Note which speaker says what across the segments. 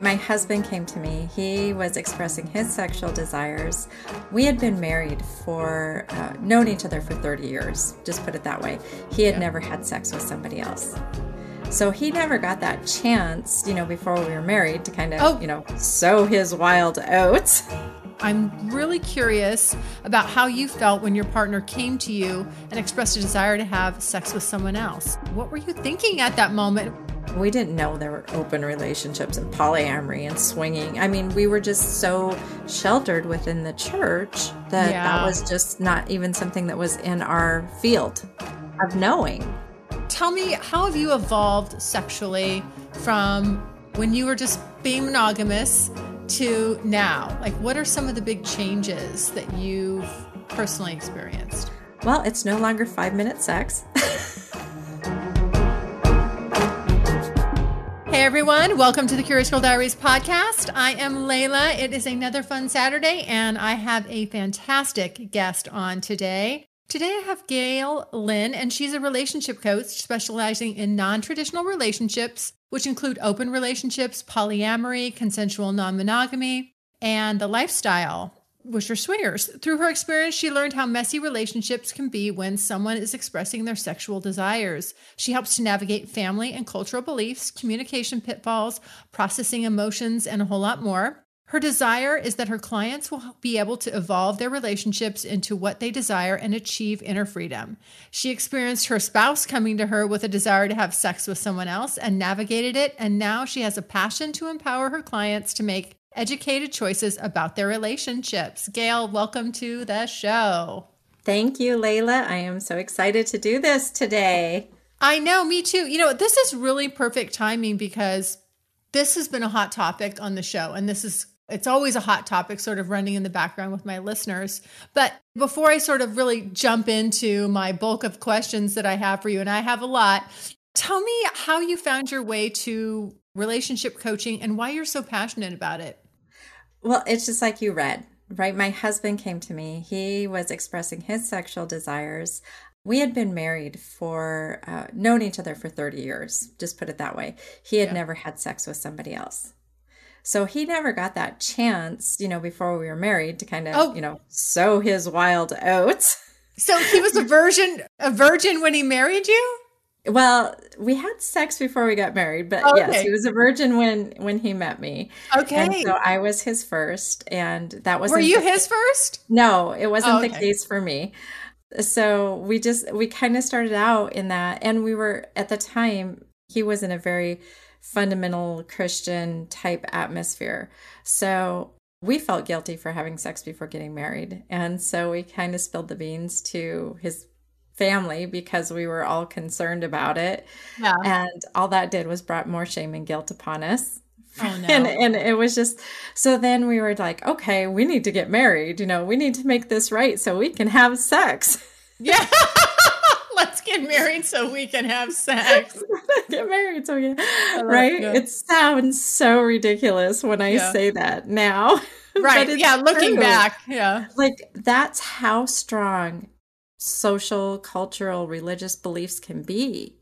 Speaker 1: My husband came to me. He was expressing his sexual desires. We had been married for, uh, known each other for 30 years, just put it that way. He had yeah. never had sex with somebody else. So he never got that chance, you know, before we were married to kind of, oh. you know, sow his wild oats.
Speaker 2: I'm really curious about how you felt when your partner came to you and expressed a desire to have sex with someone else. What were you thinking at that moment?
Speaker 1: We didn't know there were open relationships and polyamory and swinging. I mean, we were just so sheltered within the church that yeah. that was just not even something that was in our field of knowing.
Speaker 2: Tell me, how have you evolved sexually from when you were just being monogamous to now? Like, what are some of the big changes that you've personally experienced?
Speaker 1: Well, it's no longer five minute sex.
Speaker 2: Hey everyone, welcome to the Curious Girl Diaries podcast. I am Layla. It is another fun Saturday, and I have a fantastic guest on today. Today I have Gayle Lynn, and she's a relationship coach specializing in non traditional relationships, which include open relationships, polyamory, consensual non monogamy, and the lifestyle which are swingers. Through her experience, she learned how messy relationships can be when someone is expressing their sexual desires. She helps to navigate family and cultural beliefs, communication pitfalls, processing emotions, and a whole lot more. Her desire is that her clients will be able to evolve their relationships into what they desire and achieve inner freedom. She experienced her spouse coming to her with a desire to have sex with someone else and navigated it, and now she has a passion to empower her clients to make educated choices about their relationships. Gayle, welcome to the show.
Speaker 1: Thank you, Layla. I am so excited to do this today.
Speaker 2: I know, me too. You know, this is really perfect timing because this has been a hot topic on the show, and this is it's always a hot topic sort of running in the background with my listeners. But before I sort of really jump into my bulk of questions that I have for you, and I have a lot, tell me how you found your way to relationship coaching and why you're so passionate about it.
Speaker 1: Well, it's just like you read, right? My husband came to me. He was expressing his sexual desires. We had been married for, uh, known each other for 30 years, just put it that way. He had yeah. never had sex with somebody else. So he never got that chance, you know, before we were married to kind of, oh. you know, sow his wild oats.
Speaker 2: So he was a virgin, a virgin when he married you?
Speaker 1: Well, we had sex before we got married, but okay. yes, he was a virgin when when he met me.
Speaker 2: Okay,
Speaker 1: and so I was his first, and that was.
Speaker 2: Were you the, his first?
Speaker 1: No, it wasn't oh, okay. the case for me. So we just we kind of started out in that, and we were at the time he was in a very fundamental Christian type atmosphere. So we felt guilty for having sex before getting married, and so we kind of spilled the beans to his family because we were all concerned about it. Yeah. And all that did was brought more shame and guilt upon us.
Speaker 2: Oh, no.
Speaker 1: and and it was just so then we were like, okay, we need to get married. You know, we need to make this right so we can have sex.
Speaker 2: Yeah. Get married so we can have sex.
Speaker 1: get married so we can, right? It sounds so ridiculous when I yeah. say that now.
Speaker 2: Right. yeah. Looking true. back. Yeah.
Speaker 1: Like that's how strong social, cultural, religious beliefs can be.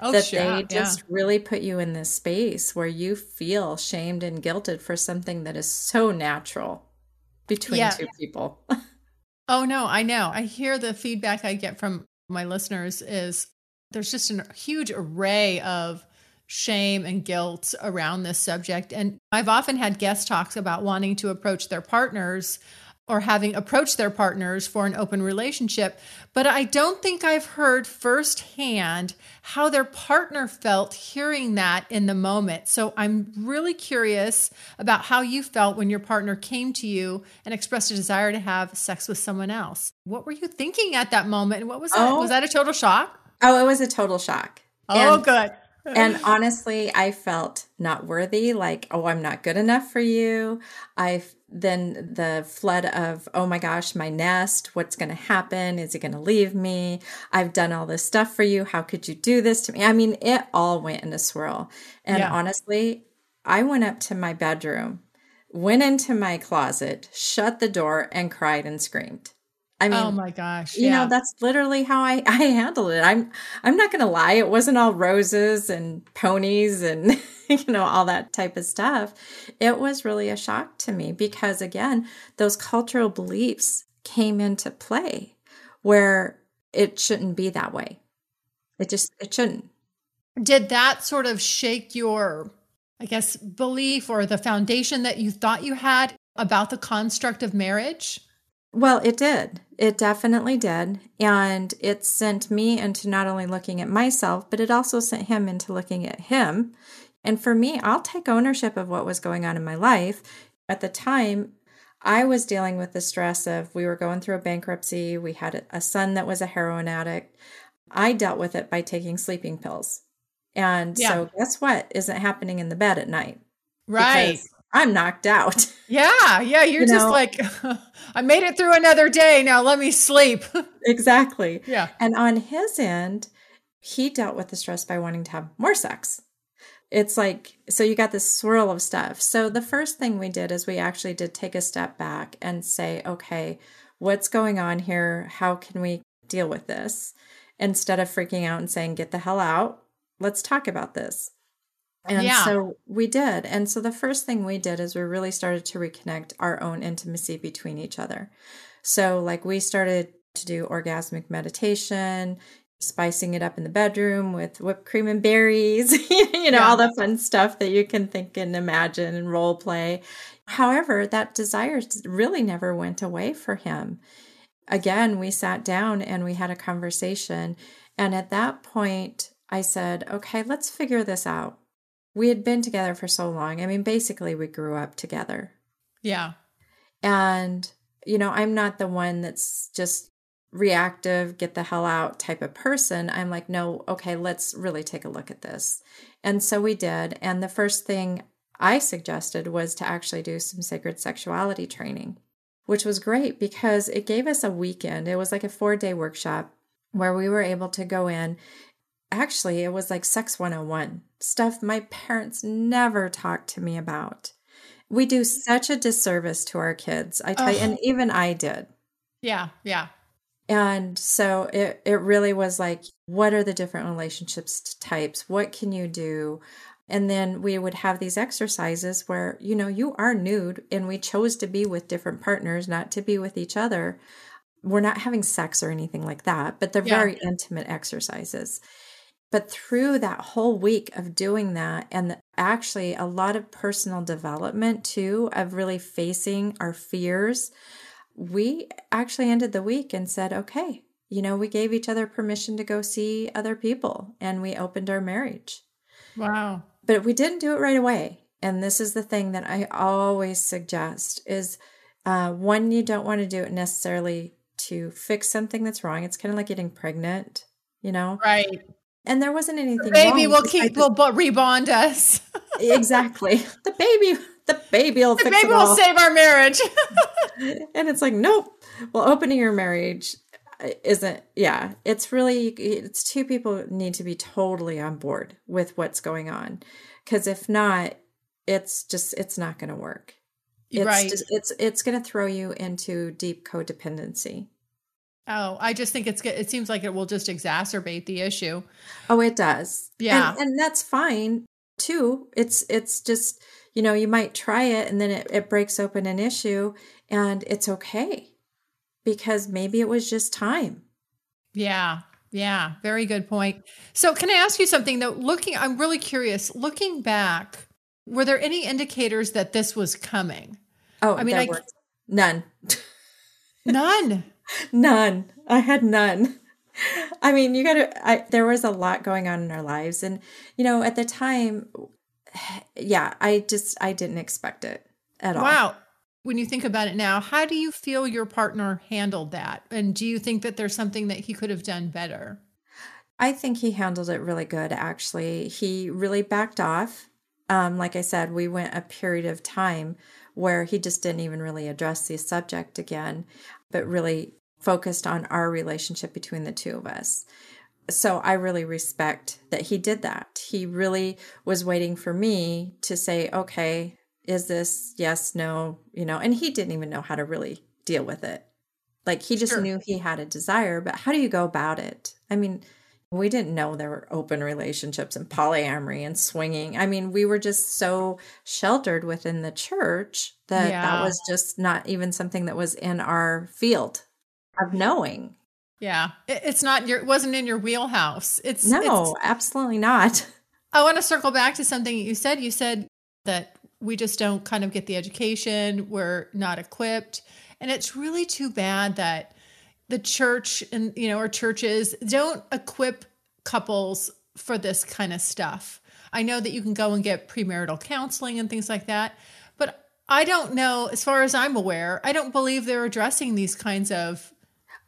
Speaker 1: Oh, that sure. they just yeah. really put you in this space where you feel shamed and guilted for something that is so natural between yeah. two people.
Speaker 2: oh no, I know. I hear the feedback I get from my listeners is there's just a huge array of shame and guilt around this subject. And I've often had guest talks about wanting to approach their partners or having approached their partners for an open relationship, but I don't think I've heard firsthand how their partner felt hearing that in the moment. So I'm really curious about how you felt when your partner came to you and expressed a desire to have sex with someone else. What were you thinking at that moment? And what was that? Oh. Was that a total shock?
Speaker 1: Oh, it was a total shock.
Speaker 2: Oh, and, good.
Speaker 1: And honestly, I felt not worthy, like, oh, I'm not good enough for you. I then the flood of, oh my gosh, my nest, what's going to happen? Is he going to leave me? I've done all this stuff for you. How could you do this to me? I mean, it all went in a swirl. And yeah. honestly, I went up to my bedroom, went into my closet, shut the door, and cried and screamed. I oh mean,
Speaker 2: oh my gosh,
Speaker 1: you know, that's literally how I, I handled it. I'm, I'm not going to lie. It wasn't all roses and ponies and, you know, all that type of stuff. It was really a shock to me because again, those cultural beliefs came into play where it shouldn't be that way. It just, it shouldn't.
Speaker 2: Did that sort of shake your, I guess, belief or the foundation that you thought you had about the construct of marriage?
Speaker 1: Well, it did. It definitely did. And it sent me into not only looking at myself, but it also sent him into looking at him. And for me, I'll take ownership of what was going on in my life. At the time, I was dealing with the stress of we were going through a bankruptcy. We had a son that was a heroin addict. I dealt with it by taking sleeping pills. And yeah. so, guess what isn't happening in the bed at night?
Speaker 2: Right. Because
Speaker 1: I'm knocked out.
Speaker 2: Yeah, yeah. You're you just know? like, I made it through another day. Now let me sleep.
Speaker 1: exactly.
Speaker 2: Yeah.
Speaker 1: And on his end, he dealt with the stress by wanting to have more sex. It's like, so you got this swirl of stuff. So the first thing we did is we actually did take a step back and say, okay, what's going on here? How can we deal with this? Instead of freaking out and saying, get the hell out, let's talk about this. And yeah. so we did. And so the first thing we did is we really started to reconnect our own intimacy between each other. So, like, we started to do orgasmic meditation, spicing it up in the bedroom with whipped cream and berries, you know, yeah. all the fun stuff that you can think and imagine and role play. However, that desire really never went away for him. Again, we sat down and we had a conversation. And at that point, I said, okay, let's figure this out we had been together for so long. I mean, basically, we grew up together.
Speaker 2: Yeah.
Speaker 1: And, you know, I'm not the one that's just reactive, get the hell out type of person. I'm like, no, okay, let's really take a look at this. And so we did. And the first thing I suggested was to actually do some sacred sexuality training, which was great because it gave us a weekend. It was like a four day workshop where we were able to go in actually, it was like Sex 101 stuff my parents never talked to me about. We do such a disservice to our kids, I tell you, and even I did.
Speaker 2: Yeah, yeah.
Speaker 1: And so it, it really was like, what are the different relationships types? What can you do? And then we would have these exercises where, you know, you are nude and we chose to be with different partners, not to be with each other. We're not having sex or anything like that, but they're yeah. very intimate exercises. But through that whole week of doing that, and actually a lot of personal development too, of really facing our fears, we actually ended the week and said, okay, you know, we gave each other permission to go see other people and we opened our marriage.
Speaker 2: Wow.
Speaker 1: But we didn't do it right away. And this is the thing that I always suggest is uh, one, you don't want to do it necessarily to fix something that's wrong. It's kind of like getting pregnant, you know?
Speaker 2: Right
Speaker 1: and there wasn't anything. The
Speaker 2: baby will keep will rebond us.
Speaker 1: exactly. The baby, the baby will.
Speaker 2: The baby will save our marriage.
Speaker 1: and it's like, nope. Well, opening your marriage uh, isn't. Yeah, it's really. It's two people need to be totally on board with what's going on, because if not, it's just it's not going to work. It's
Speaker 2: right.
Speaker 1: Just, it's it's going to throw you into deep codependency.
Speaker 2: Oh, I just think it's it seems like it will just exacerbate the issue.
Speaker 1: Oh, it does.
Speaker 2: Yeah.
Speaker 1: And, and, that's fine too. It's it's just, you know, you might try it and then it, it breaks open an issue and it's okay. Because maybe it was just time.
Speaker 2: Yeah. Yeah, very good point. So, can I ask you something though? Looking, I'm really curious. Looking back, were there any indicators that this was coming?
Speaker 1: Oh, I mean, I, none.
Speaker 2: none.
Speaker 1: None. I had none. I mean, you got to, there was a lot going on in our lives. And, you know, at the time, yeah, I just, I didn't expect it at all.
Speaker 2: Wow. When you think about it now, how do you feel your partner handled that? And do you think that there's something that he could have done better?
Speaker 1: I think he handled it really good, actually. He really backed off. Um, like I said, we went a period of time where he just didn't even really address the subject again, but really focused on our relationship between the two of us. So I really respect that he did that. He really was waiting for me to say, okay, is this yes, no, you know, and he didn't even know how to really deal with it. Like he just sure. knew he had a desire, but how do you go about it? I mean, we didn't know there were open relationships and polyamory and swinging. I mean, we were just so sheltered within the church that yeah. that was just not even something that was in our field of knowing.
Speaker 2: Yeah. It's not your, it wasn't in your wheelhouse. It's
Speaker 1: no, it's, absolutely not.
Speaker 2: I want to circle back to something you said. You said that we just don't kind of get the education. We're not equipped. And it's really too bad that the church and you know or churches don't equip couples for this kind of stuff. I know that you can go and get premarital counseling and things like that, but I don't know as far as I'm aware, I don't believe they're addressing these kinds of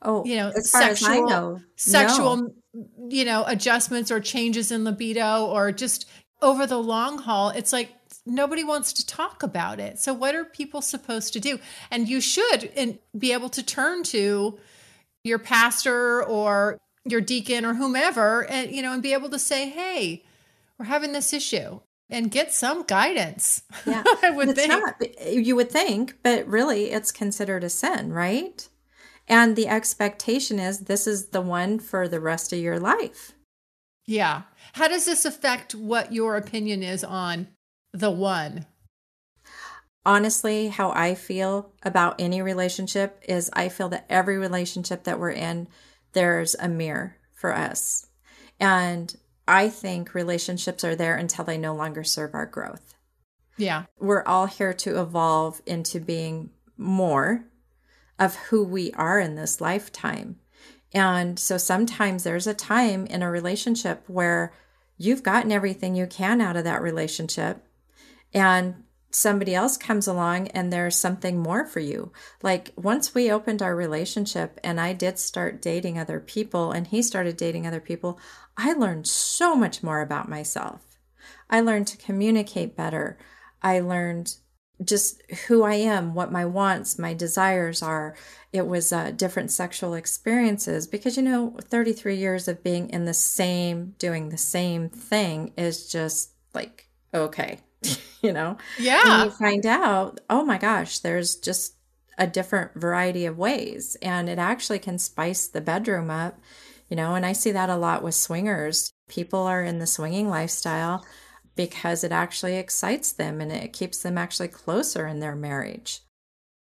Speaker 1: oh, you know, sexual know,
Speaker 2: sexual no. you know, adjustments or changes in libido or just over the long haul, it's like nobody wants to talk about it. So what are people supposed to do? And you should be able to turn to your pastor or your deacon or whomever and you know and be able to say hey we're having this issue and get some guidance
Speaker 1: yeah i would it's think not, eh, you would think but really it's considered a sin right and the expectation is this is the one for the rest of your life
Speaker 2: yeah how does this affect what your opinion is on the one
Speaker 1: honestly, how I feel about any relationship is I feel that every relationship that we're in, there's a mirror for us. And I think relationships are there until they no longer serve our growth.
Speaker 2: Yeah.
Speaker 1: We're all here to evolve into being more of who we are in this lifetime. And so sometimes there's a time in a relationship where you've gotten everything you can out of that relationship. And somebody else comes along and there's something more for you. Like once we opened our relationship and I did start dating other people and he started dating other people, I learned so much more about myself. I learned to communicate better. I learned just who I am, what my wants, my desires are. It was uh, different sexual experiences because, you know, 33 years of being in the same, doing the same thing is just like, okay, you know?
Speaker 2: Yeah.
Speaker 1: And you find out, oh my gosh, there's just a different variety of ways. And it actually can spice the bedroom up, you know? And I see that a lot with swingers. People are in the swinging lifestyle because it actually excites them and it keeps them actually closer in their marriage.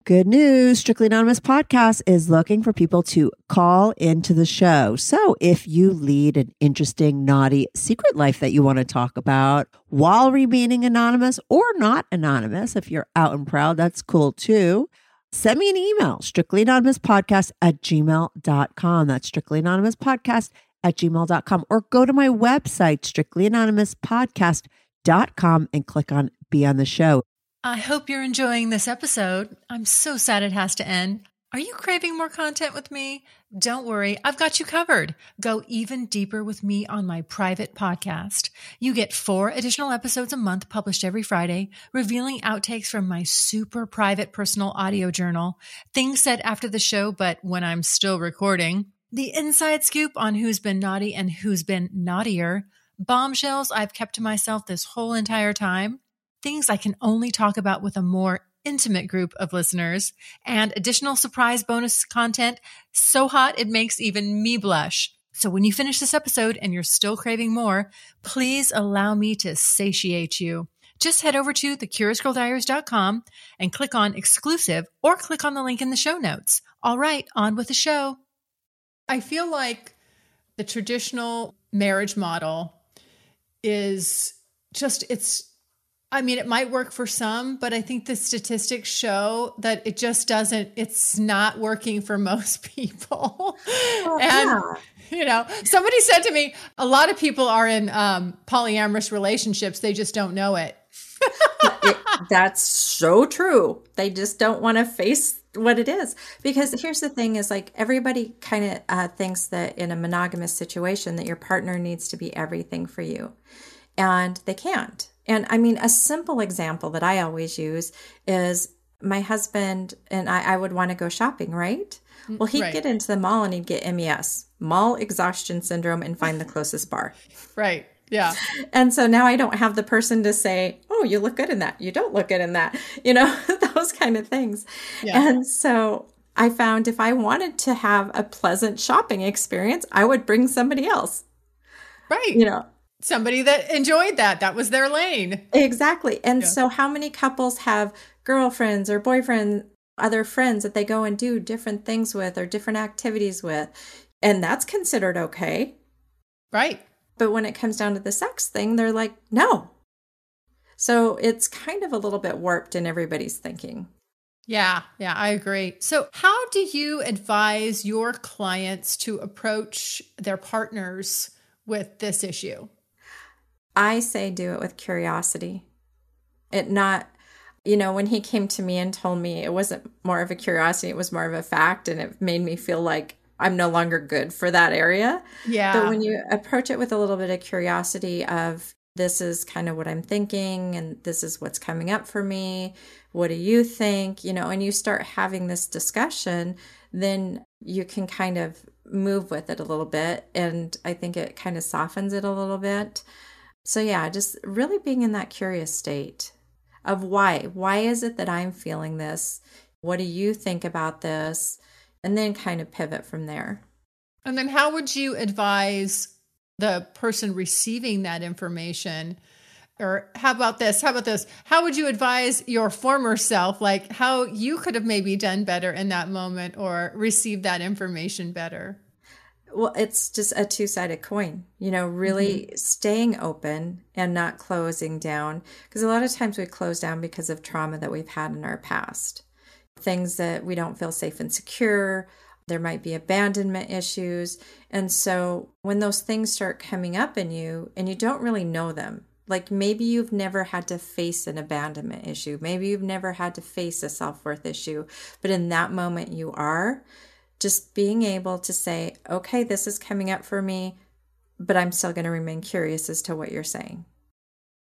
Speaker 3: Good news Strictly Anonymous podcast is looking for people to call into the show. So if you lead an interesting, naughty secret life that you want to talk about while remaining anonymous or not anonymous, if you're out and proud, that's cool too. Send me an email, strictly anonymous podcast at gmail.com. That's strictly anonymous podcast at gmail.com. Or go to my website, strictly anonymous podcast.com and click on Be on the Show.
Speaker 2: I hope you're enjoying this episode. I'm so sad it has to end. Are you craving more content with me? Don't worry, I've got you covered. Go even deeper with me on my private podcast. You get four additional episodes a month published every Friday, revealing outtakes from my super private personal audio journal, things said after the show, but when I'm still recording, the inside scoop on who's been naughty and who's been naughtier, bombshells I've kept to myself this whole entire time things I can only talk about with a more intimate group of listeners, and additional surprise bonus content so hot it makes even me blush. So when you finish this episode and you're still craving more, please allow me to satiate you. Just head over to thecuriousgirldiaries.com and click on exclusive or click on the link in the show notes. All right, on with the show. I feel like the traditional marriage model is just it's I mean, it might work for some, but I think the statistics show that it just doesn't, it's not working for most people. Oh, and, yeah. you know, somebody said to me, a lot of people are in um, polyamorous relationships, they just don't know it.
Speaker 1: It that's so true. They just don't want to face what it is. Because here's the thing is like everybody kind of uh, thinks that in a monogamous situation that your partner needs to be everything for you. And they can't. And i mean a simple example that i always use is my husband and i, I would want to go shopping right? Mm, well he'd right. get into the mall and he'd get mes mall exhaustion syndrome and find the closest bar.
Speaker 2: Right yeah.
Speaker 1: And so now I don't have the person to say, oh, you look good in that. You don't look good in that. You know, those kind of things. Yeah. And so I found if I wanted to have a pleasant shopping experience, I would bring somebody else.
Speaker 2: Right.
Speaker 1: You know,
Speaker 2: somebody that enjoyed that. That was their lane.
Speaker 1: Exactly. And yeah. so how many couples have girlfriends or boyfriends, other friends that they go and do different things with or different activities with? And that's considered okay.
Speaker 2: Right.
Speaker 1: But when it comes down to the sex thing, they're like, no. So it's kind of a little bit warped in everybody's thinking.
Speaker 2: Yeah, yeah, I agree. So, how do you advise your clients to approach their partners with this issue?
Speaker 1: I say do it with curiosity. It not, you know, when he came to me and told me it wasn't more of a curiosity, it was more of a fact, and it made me feel like I'm no longer good for that area.
Speaker 2: Yeah.
Speaker 1: But when you approach it with a little bit of curiosity of this is kind of what I'm thinking and this is what's coming up for me, what do you think? You know, and you start having this discussion, then you can kind of move with it a little bit and I think it kind of softens it a little bit. So yeah, just really being in that curious state of why. Why is it that I'm feeling this? What do you think about this? And then kind of pivot from there.
Speaker 2: And then how would you advise the person receiving that information? Or how about this? How about this? How would you advise your former self, like how you could have maybe done better in that moment or received that information better?
Speaker 1: Well, it's just a two sided coin, you know, really mm-hmm. staying open and not closing down. Because a lot of times we close down because of trauma that we've had in our past things that we don't feel safe and secure. There might be abandonment issues. And so when those things start coming up in you and you don't really know them, like maybe you've never had to face an abandonment issue, maybe you've never had to face a self worth issue, but in that moment you are, just being able to say, okay, this is coming up for me, but I'm still going to remain curious as to what you're saying.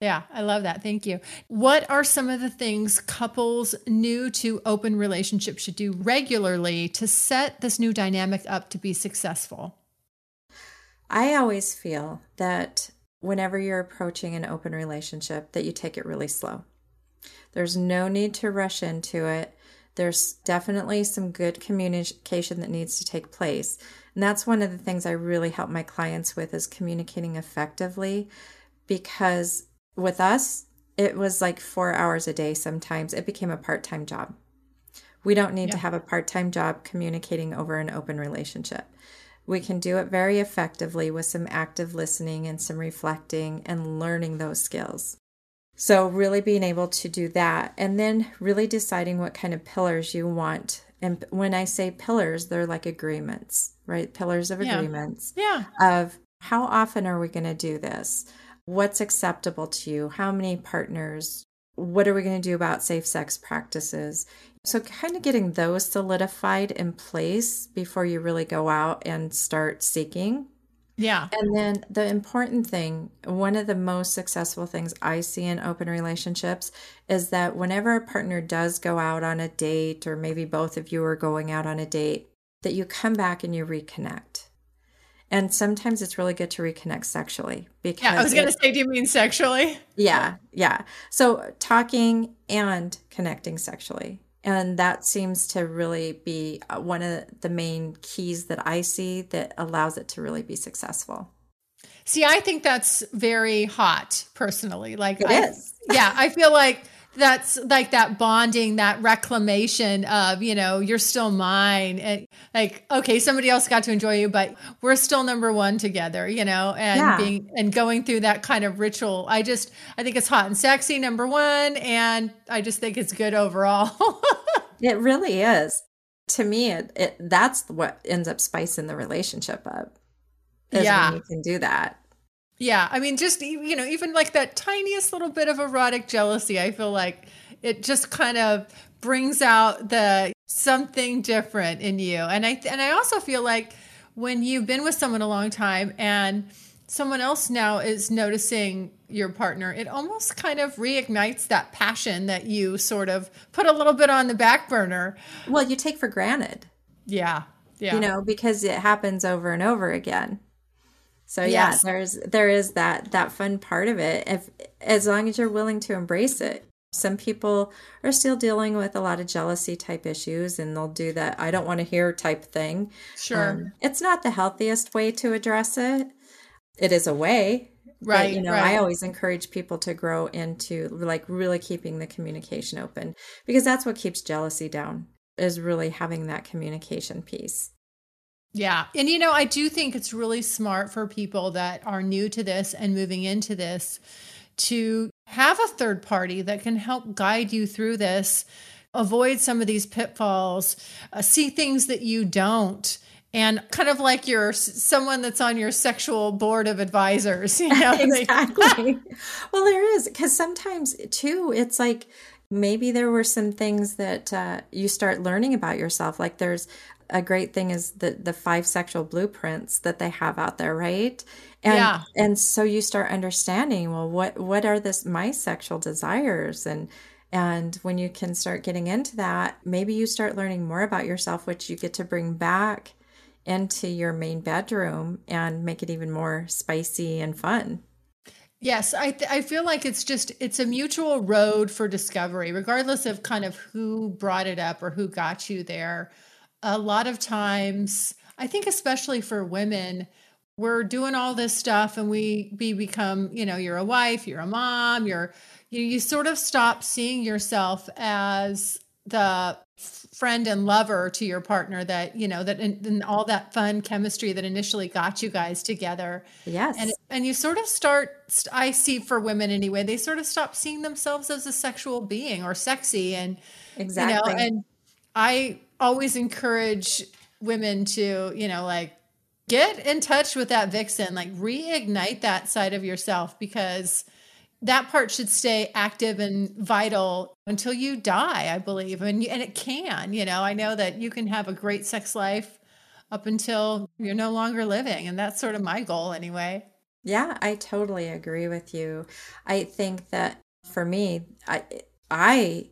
Speaker 2: Yeah, I love that. Thank you. What are some of the things couples new to open relationships should do regularly to set this new dynamic up to be successful?
Speaker 1: I always feel that whenever you're approaching an open relationship that you take it really slow. There's no need to rush into it. There's definitely some good communication that needs to take place. And that's one of the things I really help my clients with is communicating effectively because with us, it was like four hours a day sometimes. It became a part time job. We don't need yeah. to have a part time job communicating over an open relationship. We can do it very effectively with some active listening and some reflecting and learning those skills. So, really being able to do that and then really deciding what kind of pillars you want. And when I say pillars, they're like agreements, right? Pillars of
Speaker 2: yeah.
Speaker 1: agreements.
Speaker 2: Yeah.
Speaker 1: Of how often are we going to do this? What's acceptable to you, how many partners, what are we going to do about safe sex practices. So, kind of getting those solidified in place before you really go out and start seeking.
Speaker 2: Yeah.
Speaker 1: And then the important thing, one of the most successful things I see in open relationships is that whenever a partner does go out on a date, or maybe both of you are going out on a date, that you come back and you reconnect. And sometimes it's really good to reconnect sexually because
Speaker 2: Yeah, I was going to say do you mean sexually?
Speaker 1: Yeah, yeah. So talking and connecting sexually. And that seems to really be uh, one of the main keys that I see that allows it to really be successful.
Speaker 2: See, I think that's very hot personally. Like
Speaker 1: it
Speaker 2: I,
Speaker 1: is.
Speaker 2: yeah, I feel like that's like that bonding, that reclamation of, you know, you're still mine. And like, okay, somebody else got to enjoy you, but we're still number one together, you know, and yeah. being and going through that kind of ritual. I just I think it's hot and sexy, number one. And I just think it's good overall.
Speaker 1: it really is. To me, it, it that's what ends up spicing the relationship up.
Speaker 2: yeah.
Speaker 1: you can do that.
Speaker 2: Yeah, I mean, just you know, even like that tiniest little bit of erotic jealousy, I feel like it just kind of brings out the something different in you. And I and I also feel like when you've been with someone a long time and someone else now is noticing your partner, it almost kind of reignites that passion that you sort of put a little bit on the back burner.
Speaker 1: Well, you take for granted.
Speaker 2: Yeah. Yeah.
Speaker 1: You know, because it happens over and over again. So yeah, there's there is that that fun part of it. If as long as you're willing to embrace it. Some people are still dealing with a lot of jealousy type issues and they'll do that I don't want to hear type thing.
Speaker 2: Sure. Um,
Speaker 1: it's not the healthiest way to address it. It is a way. Right. But, you know, right. I always encourage people to grow into like really keeping the communication open because that's what keeps jealousy down is really having that communication piece.
Speaker 2: Yeah. And you know, I do think it's really smart for people that are new to this and moving into this to have a third party that can help guide you through this, avoid some of these pitfalls, uh, see things that you don't. And kind of like you're someone that's on your sexual board of advisors, you know?
Speaker 1: exactly. well, there is because sometimes too, it's like maybe there were some things that uh, you start learning about yourself. Like there's a great thing is the the five sexual blueprints that they have out there, right? And yeah. and so you start understanding, well, what what are this my sexual desires and and when you can start getting into that, maybe you start learning more about yourself, which you get to bring back into your main bedroom and make it even more spicy and fun.
Speaker 2: Yes, I th- I feel like it's just it's a mutual road for discovery, regardless of kind of who brought it up or who got you there a lot of times, I think especially for women, we're doing all this stuff and we we become, you know, you're a wife, you're a mom, you're you, you sort of stop seeing yourself as the friend and lover to your partner that you know that and, and, all that fun chemistry that initially got you guys together.
Speaker 1: Yes.
Speaker 2: And and you sort of start i see for women anyway they sort of stop seeing themselves as a sexual being or sexy and
Speaker 1: exactly
Speaker 2: you know, and i always encourage women to, you know, like get in touch with that vixen, like reignite that side of yourself because that part should stay active and vital until you die, I believe. And and it can, you know, I know that you can have a great sex life up until you're no longer living and that's sort of my goal anyway.
Speaker 1: Yeah, I totally agree with you. I think that for me, I I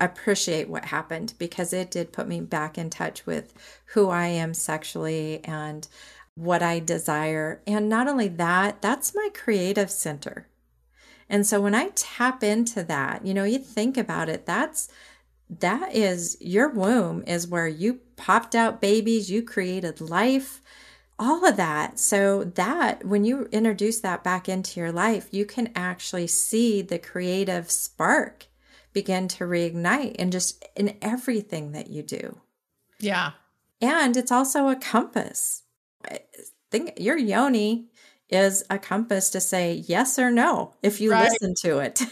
Speaker 1: appreciate what happened because it did put me back in touch with who I am sexually and what I desire. And not only that, that's my creative center. And so when I tap into that, you know, you think about it, that's that is your womb is where you popped out babies, you created life, all of that. So that when you introduce that back into your life, you can actually see the creative spark begin to reignite and just in everything that you do.
Speaker 2: Yeah.
Speaker 1: And it's also a compass. think your yoni is a compass to say yes or no if you right. listen to it.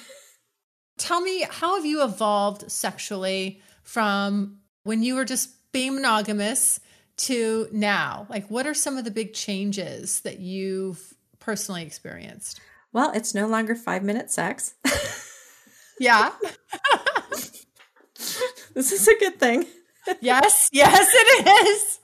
Speaker 2: Tell me, how have you evolved sexually from when you were just being monogamous to now? Like, what are some of the big changes that you've personally experienced?
Speaker 1: Well, it's no longer five minute sex.
Speaker 2: Yeah.
Speaker 1: this is a good thing.
Speaker 2: yes, yes, it is.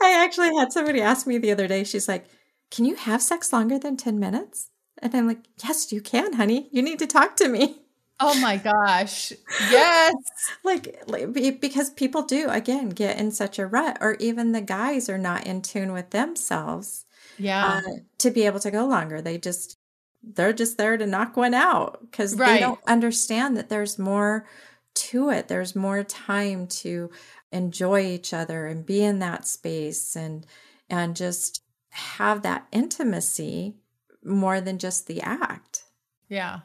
Speaker 1: I actually had somebody ask me the other day, she's like, Can you have sex longer than 10 minutes? And I'm like, Yes, you can, honey. You need to talk to me.
Speaker 2: Oh my gosh. Yes.
Speaker 1: like, like, because people do, again, get in such a rut, or even the guys are not in tune with themselves.
Speaker 2: Yeah.
Speaker 1: Uh, to be able to go longer. They just they're just there to knock one out because right. they don't understand that there's more to it. There's more time to enjoy each other and be in that space and and just have that intimacy more than just the act.
Speaker 2: Yeah.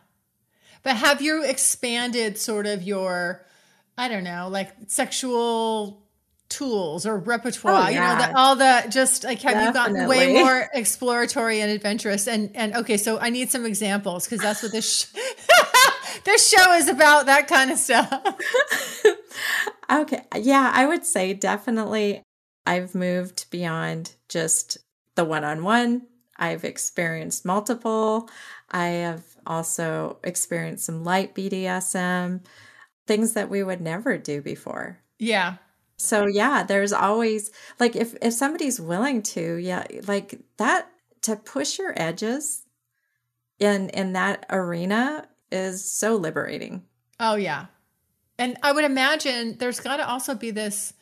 Speaker 2: But have you expanded sort of your I don't know, like sexual tools or repertoire oh, yeah. you know the, all the just like have Definitely. you gotten way more exploratory and adventurous and and okay so i need some examples because that's what this sh- this show is about that kind of stuff
Speaker 1: okay yeah i would say definitely i've moved beyond just the one-on-one I've experienced multiple. I have also experienced some light BDSM, things that we would never do before.
Speaker 2: Yeah.
Speaker 1: So yeah, there's always like if if somebody's willing to, yeah, like that to push your edges in in that arena is so liberating.
Speaker 2: Oh yeah. And I would imagine there's got to also be this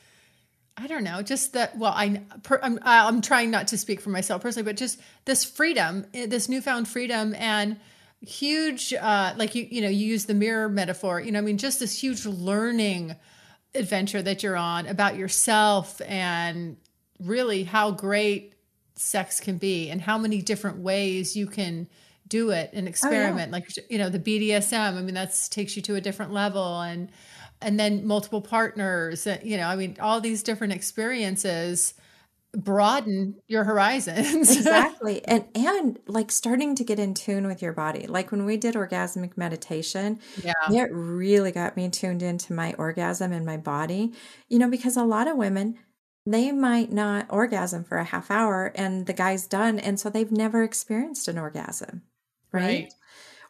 Speaker 2: I don't know, just that. Well, I, per, I'm, I'm trying not to speak for myself personally, but just this freedom, eh, this newfound freedom, and huge, uh, like you, you know, you use the mirror metaphor. You know, I mean, just this huge learning adventure that you're on about yourself and really how great sex can be and how many different ways you can do it and experiment. Oh, yeah. Like you know, the BDSM. I mean, that takes you to a different level and and then multiple partners uh, you know i mean all these different experiences broaden your horizons
Speaker 1: exactly and and like starting to get in tune with your body like when we did orgasmic meditation yeah it really got me tuned into my orgasm and my body you know because a lot of women they might not orgasm for a half hour and the guy's done and so they've never experienced an orgasm right, right.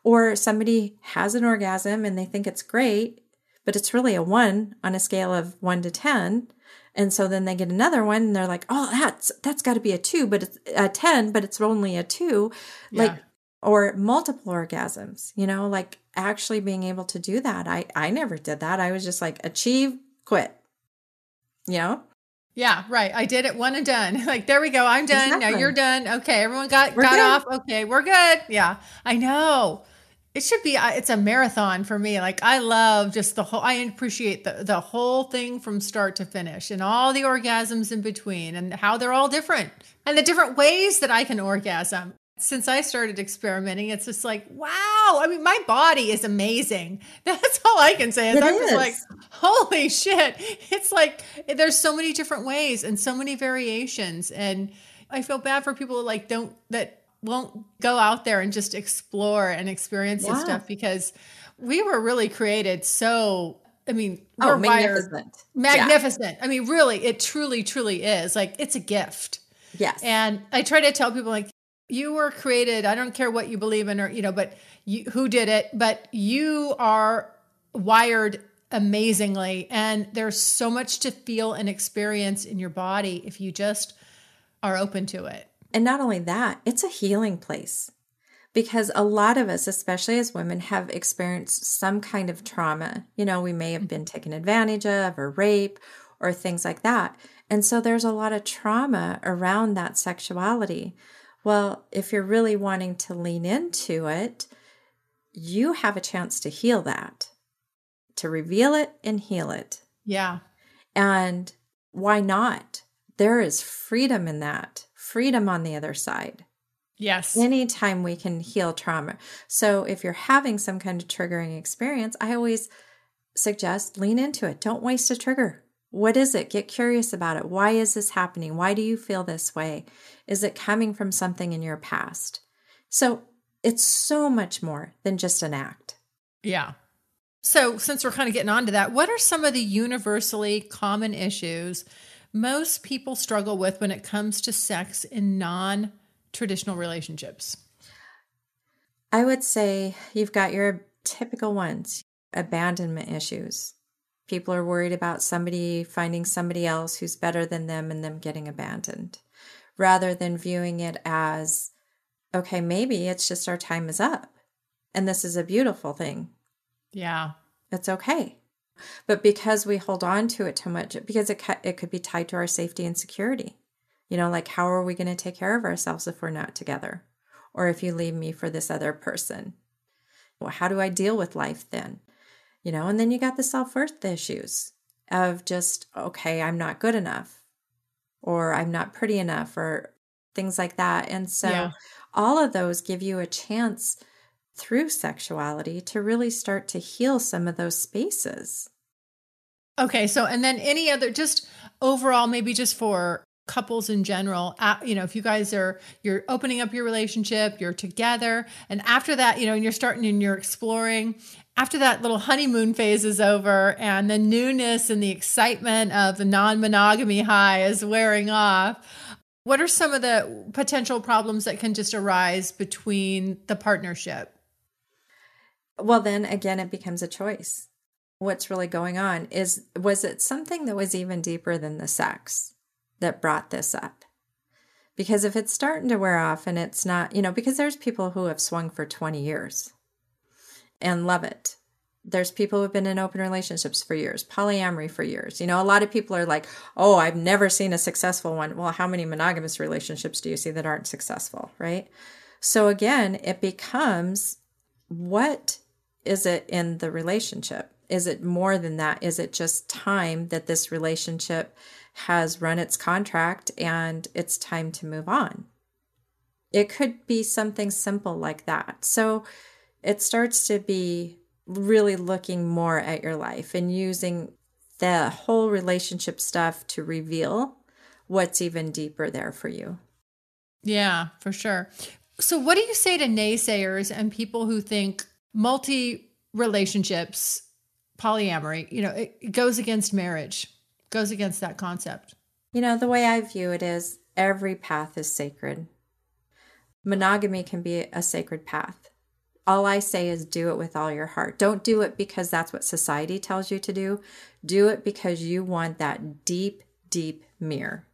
Speaker 1: or somebody has an orgasm and they think it's great but it's really a one on a scale of one to 10. And so then they get another one and they're like, oh, that's, that's got to be a two, but it's a 10, but it's only a two. Yeah. Like, or multiple orgasms, you know, like actually being able to do that. I, I never did that. I was just like, achieve, quit, you know?
Speaker 2: Yeah, right. I did it one and done. Like there we go. I'm done. Exactly. Now you're done. Okay, everyone got we're got good. off. Okay, we're good. Yeah. I know it should be uh, it's a marathon for me. Like i love just the whole i appreciate the, the whole thing from start to finish and all the orgasms in between and how they're all different and the different ways that i can orgasm. Since i started experimenting it's just like wow. I mean my body is amazing. That's all i can say is it i'm is. just like holy shit. It's like there's so many different ways and so many variations. And i feel bad for people who like don't that won't go out there and just explore and experience yeah. this stuff because we were really created so I mean, oh, we're magnificent. Wired, magnificent. Yeah. I mean, really, it truly, truly is. Like, it's a gift.
Speaker 1: Yes.
Speaker 2: And I try to tell people, like, you were created, I don't care what you believe in or, you know, but you, who did it, but you are wired amazingly. And there's so much to feel and experience in your body if you just are open to it.
Speaker 1: And not only that, it's a healing place because a lot of us, especially as women, have experienced some kind of trauma. You know, we may have been taken advantage of or rape or things like that. And so there's a lot of trauma around that sexuality. Well, if you're really wanting to lean into it, you have a chance to heal that, to reveal it and heal it.
Speaker 2: Yeah.
Speaker 1: And why not? There is freedom in that freedom on the other side.
Speaker 2: Yes.
Speaker 1: Anytime we can heal trauma. So if you're having some kind of triggering experience, I always suggest lean into it. Don't waste a trigger. What is it? Get curious about it. Why is this happening? Why do you feel this way? Is it coming from something in your past? So it's so much more than just an act.
Speaker 2: Yeah. So, since we're kind of getting on to that, what are some of the universally common issues most people struggle with when it comes to sex in non traditional relationships?
Speaker 1: I would say you've got your typical ones abandonment issues. People are worried about somebody finding somebody else who's better than them and them getting abandoned rather than viewing it as, okay, maybe it's just our time is up and this is a beautiful thing.
Speaker 2: Yeah.
Speaker 1: It's okay. But because we hold on to it too much, because it, it could be tied to our safety and security. You know, like how are we going to take care of ourselves if we're not together? Or if you leave me for this other person? Well, how do I deal with life then? You know, and then you got the self worth issues of just, okay, I'm not good enough, or I'm not pretty enough, or things like that. And so yeah. all of those give you a chance through sexuality to really start to heal some of those spaces.
Speaker 2: Okay, so and then any other just overall maybe just for couples in general uh, you know if you guys are you're opening up your relationship you're together and after that you know and you're starting and you're exploring after that little honeymoon phase is over and the newness and the excitement of the non-monogamy high is wearing off What are some of the potential problems that can just arise between the partnership?
Speaker 1: Well, then again, it becomes a choice. What's really going on is was it something that was even deeper than the sex that brought this up? Because if it's starting to wear off and it's not, you know, because there's people who have swung for 20 years and love it. There's people who've been in open relationships for years, polyamory for years. You know, a lot of people are like, oh, I've never seen a successful one. Well, how many monogamous relationships do you see that aren't successful, right? So again, it becomes what is it in the relationship? Is it more than that? Is it just time that this relationship has run its contract and it's time to move on? It could be something simple like that. So it starts to be really looking more at your life and using the whole relationship stuff to reveal what's even deeper there for you.
Speaker 2: Yeah, for sure. So, what do you say to naysayers and people who think multi relationships, polyamory, you know, it, it goes against marriage, goes against that concept?
Speaker 1: You know, the way I view it is every path is sacred. Monogamy can be a sacred path. All I say is do it with all your heart. Don't do it because that's what society tells you to do. Do it because you want that deep, deep mirror.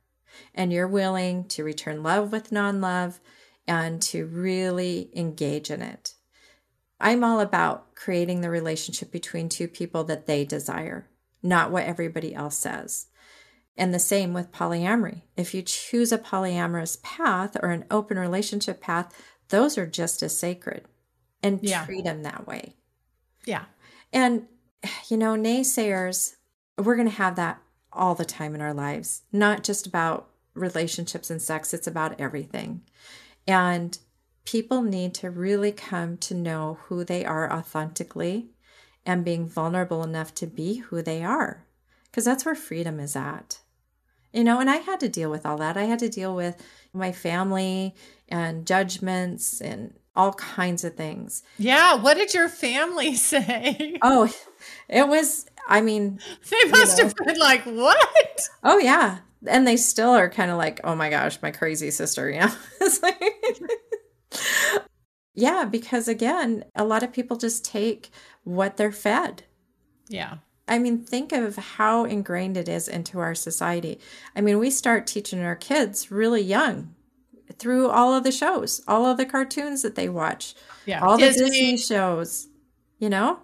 Speaker 1: And you're willing to return love with non love and to really engage in it. I'm all about creating the relationship between two people that they desire, not what everybody else says. And the same with polyamory. If you choose a polyamorous path or an open relationship path, those are just as sacred and yeah. treat them that way.
Speaker 2: Yeah.
Speaker 1: And, you know, naysayers, we're going to have that all the time in our lives, not just about relationships and sex, it's about everything. And people need to really come to know who they are authentically and being vulnerable enough to be who they are, because that's where freedom is at. You know, and I had to deal with all that. I had to deal with my family and judgments and all kinds of things.
Speaker 2: Yeah. What did your family say?
Speaker 1: Oh, it was, I mean,
Speaker 2: they must you know, have been like, what?
Speaker 1: Oh, yeah. And they still are kind of like, oh my gosh, my crazy sister. Yeah. it's like, yeah, because again, a lot of people just take what they're fed.
Speaker 2: Yeah.
Speaker 1: I mean, think of how ingrained it is into our society. I mean, we start teaching our kids really young through all of the shows, all of the cartoons that they watch, yeah. all Disney. the Disney shows, you know?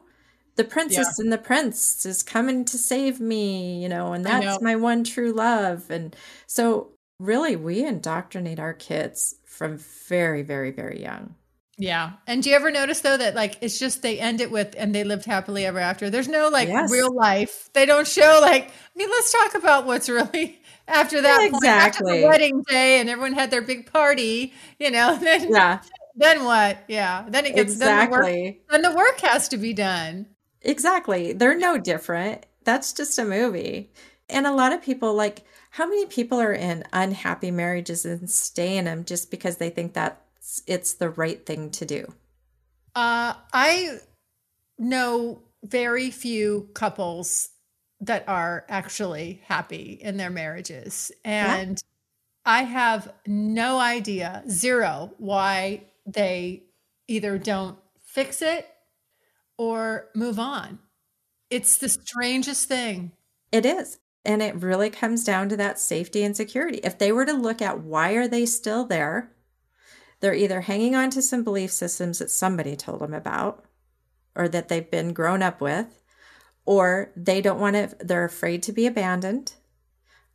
Speaker 1: The princess yeah. and the prince is coming to save me, you know, and that's know. my one true love. And so, really, we indoctrinate our kids from very, very, very young.
Speaker 2: Yeah. And do you ever notice though that like it's just they end it with and they lived happily ever after? There's no like yes. real life. They don't show like, I mean, let's talk about what's really after that
Speaker 1: yeah, exactly.
Speaker 2: Point, after the wedding day and everyone had their big party, you know, then yeah. then what? Yeah. Then it gets
Speaker 1: exactly.
Speaker 2: Then the, work, then the work has to be done.
Speaker 1: Exactly. They're no different. That's just a movie. And a lot of people like how many people are in unhappy marriages and stay in them just because they think that it's the right thing to do?
Speaker 2: Uh, I know very few couples that are actually happy in their marriages. And yeah. I have no idea, zero, why they either don't fix it or move on. It's the strangest thing.
Speaker 1: It is. And it really comes down to that safety and security. If they were to look at why are they still there, they're either hanging on to some belief systems that somebody told them about or that they've been grown up with, or they don't want to, they're afraid to be abandoned,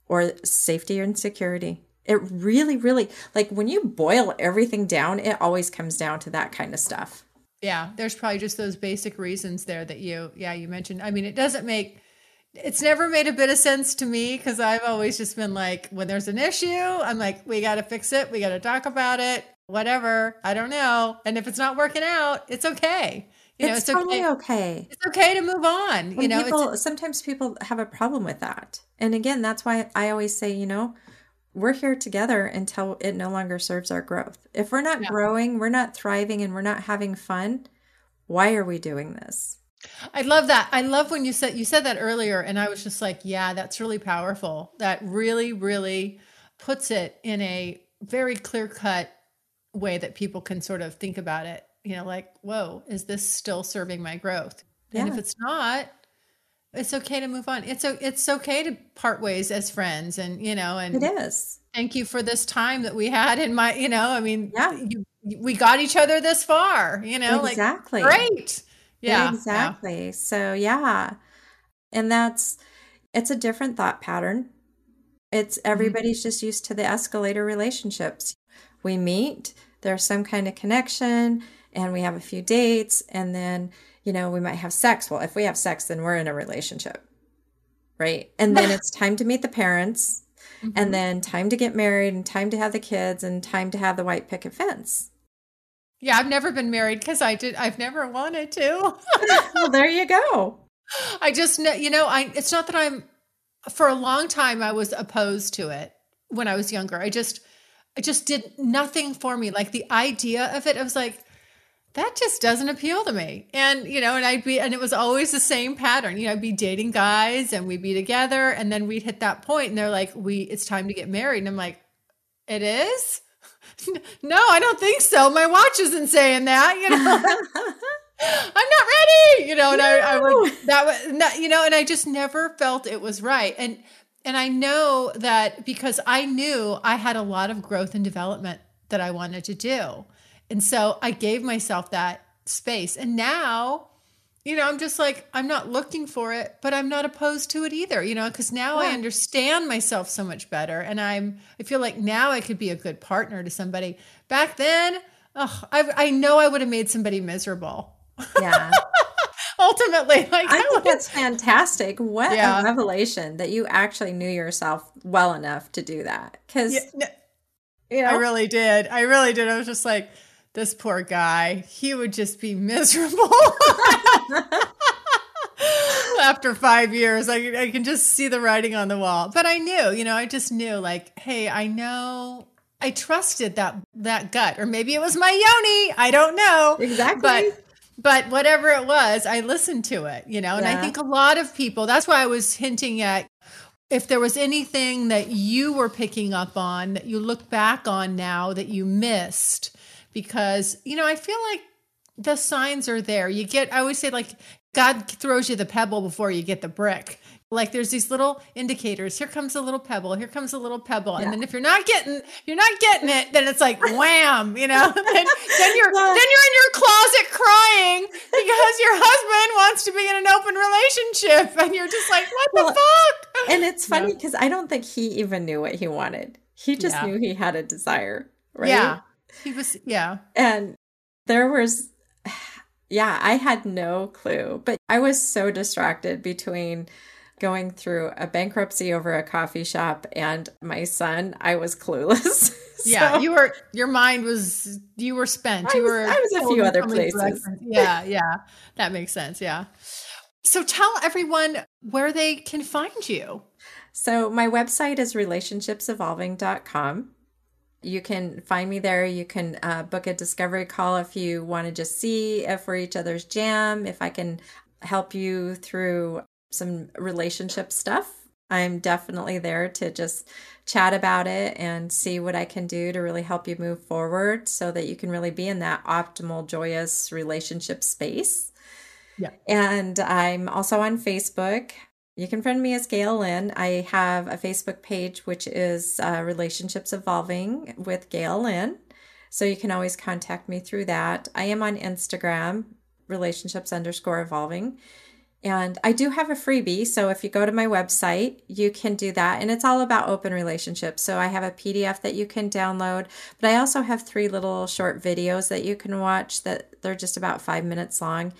Speaker 1: or safety and security. It really, really, like when you boil everything down, it always comes down to that kind of stuff.
Speaker 2: Yeah, there's probably just those basic reasons there that you, yeah, you mentioned. I mean, it doesn't make, it's never made a bit of sense to me because I've always just been like, when there's an issue, I'm like, we got to fix it. We got to talk about it whatever. I don't know. And if it's not working out, it's okay.
Speaker 1: You know, it's, it's totally okay. okay.
Speaker 2: It's okay to move on. When you know,
Speaker 1: people, sometimes people have a problem with that. And again, that's why I always say, you know, we're here together until it no longer serves our growth. If we're not yeah. growing, we're not thriving, and we're not having fun, why are we doing this?
Speaker 2: I love that. I love when you said you said that earlier, and I was just like, yeah, that's really powerful. That really, really puts it in a very clear cut way that people can sort of think about it. You know, like, whoa, is this still serving my growth? And if it's not, it's okay to move on. It's it's okay to part ways as friends, and you know, and
Speaker 1: it is.
Speaker 2: Thank you for this time that we had in my, you know, I mean, yeah, you, we got each other this far, you know,
Speaker 1: exactly,
Speaker 2: like, great, yeah,
Speaker 1: exactly. Yeah. So yeah, and that's it's a different thought pattern. It's mm-hmm. everybody's mm-hmm. just used to the escalator relationships. We meet, there's some kind of connection, and we have a few dates, and then you know, we might have sex. Well, if we have sex, then we're in a relationship. Right. And then it's time to meet the parents, mm-hmm. and then time to get married, and time to have the kids, and time to have the white picket fence.
Speaker 2: Yeah, I've never been married because I did. I've never wanted to.
Speaker 1: well, there you go.
Speaker 2: I just know, you know, I. It's not that I'm. For a long time, I was opposed to it when I was younger. I just, I just did nothing for me. Like the idea of it, I was like, that just doesn't appeal to me. And, you know, and I'd be, and it was always the same pattern. You know, I'd be dating guys and we'd be together and then we'd hit that point and they're like, we, it's time to get married. And I'm like, it is? no, I don't think so. My watch isn't saying that, you know. I'm not ready, you know, and no. I, I would, that was, not, you know, and I just never felt it was right. And, and I know that because I knew I had a lot of growth and development that I wanted to do. And so I gave myself that space. And now, you know, I'm just like, I'm not looking for it, but I'm not opposed to it either, you know, because now. I understand myself so much better. And I'm, I feel like now I could be a good partner to somebody. Back then, oh, I, I know I would have made somebody miserable.
Speaker 1: Yeah.
Speaker 2: Ultimately, like
Speaker 1: I think that's fantastic. What yeah. a revelation that you actually knew yourself well enough to do that. Because, yeah,
Speaker 2: you know, I really did. I really did. I was just like, this poor guy, he would just be miserable. After five years, I, I can just see the writing on the wall. But I knew, you know, I just knew, like, hey, I know I trusted that that gut, or maybe it was my yoni. I don't know
Speaker 1: exactly.
Speaker 2: But but whatever it was, I listened to it. You know, and yeah. I think a lot of people. That's why I was hinting at if there was anything that you were picking up on that you look back on now that you missed because, you know, I feel like the signs are there. You get, I always say, like, God throws you the pebble before you get the brick. Like there's these little indicators. Here comes a little pebble. Here comes a little pebble. Yeah. And then if you're not getting, you're not getting it, then it's like wham, you know. then, then you're well, then you're in your closet crying because your husband wants to be in an open relationship, and you're just like, what well, the fuck?
Speaker 1: And it's funny because I don't think he even knew what he wanted. He just yeah. knew he had a desire, right?
Speaker 2: Yeah. He was, yeah.
Speaker 1: And there was, yeah, I had no clue, but I was so distracted between going through a bankruptcy over a coffee shop and my son. I was clueless. so,
Speaker 2: yeah, you were, your mind was, you were spent. You
Speaker 1: was,
Speaker 2: were,
Speaker 1: I was a few other places.
Speaker 2: Yeah, yeah. That makes sense. Yeah. So tell everyone where they can find you.
Speaker 1: So my website is relationshipsevolving.com you can find me there. You can uh, book a discovery call if you want to just see if we're each other's jam, if I can help you through some relationship stuff. I'm definitely there to just chat about it and see what I can do to really help you move forward so that you can really be in that optimal, joyous relationship space.
Speaker 2: Yeah.
Speaker 1: And I'm also on Facebook. You can friend me as Gayle Lynn. I have a Facebook page which is uh, Relationships Evolving with Gayle Lynn. So you can always contact me through that. I am on Instagram, relationships underscore evolving. And I do have a freebie. So if you go to my website, you can do that. And it's all about open relationships. So I have a PDF that you can download, but I also have three little short videos that you can watch that they're just about five minutes long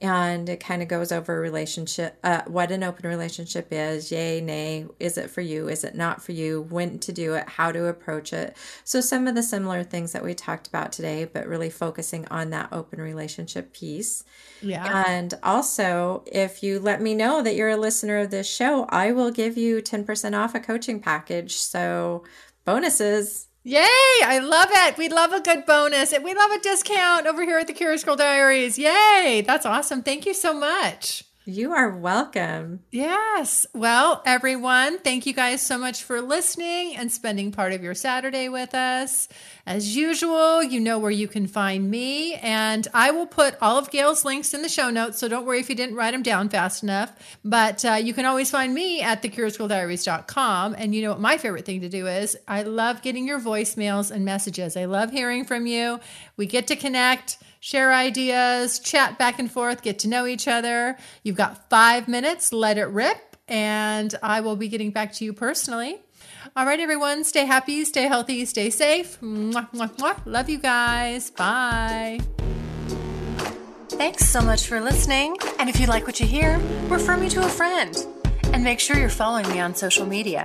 Speaker 1: and it kind of goes over relationship uh, what an open relationship is. Yay nay is it for you? Is it not for you? When to do it? How to approach it? So some of the similar things that we talked about today but really focusing on that open relationship piece.
Speaker 2: Yeah.
Speaker 1: And also if you let me know that you're a listener of this show i will give you 10% off a coaching package. So bonuses
Speaker 2: Yay! I love it. We love a good bonus. And we love a discount over here at the Curious Girl Diaries. Yay! That's awesome. Thank you so much.
Speaker 1: You are welcome.
Speaker 2: Yes. Well, everyone, thank you guys so much for listening and spending part of your Saturday with us. As usual, you know where you can find me, and I will put all of Gayle's links in the show notes. So don't worry if you didn't write them down fast enough. But uh, you can always find me at thecuriousgirldiaries.com. And you know what my favorite thing to do is? I love getting your voicemails and messages. I love hearing from you. We get to connect share ideas, chat back and forth, get to know each other. You've got five minutes, let it rip, and I will be getting back to you personally. All right, everyone, stay happy, stay healthy, stay safe. Mwah, mwah, mwah. Love you guys. Bye.
Speaker 4: Thanks so much for listening. And if you like what you hear, refer me to a friend. And make sure you're following me on social media.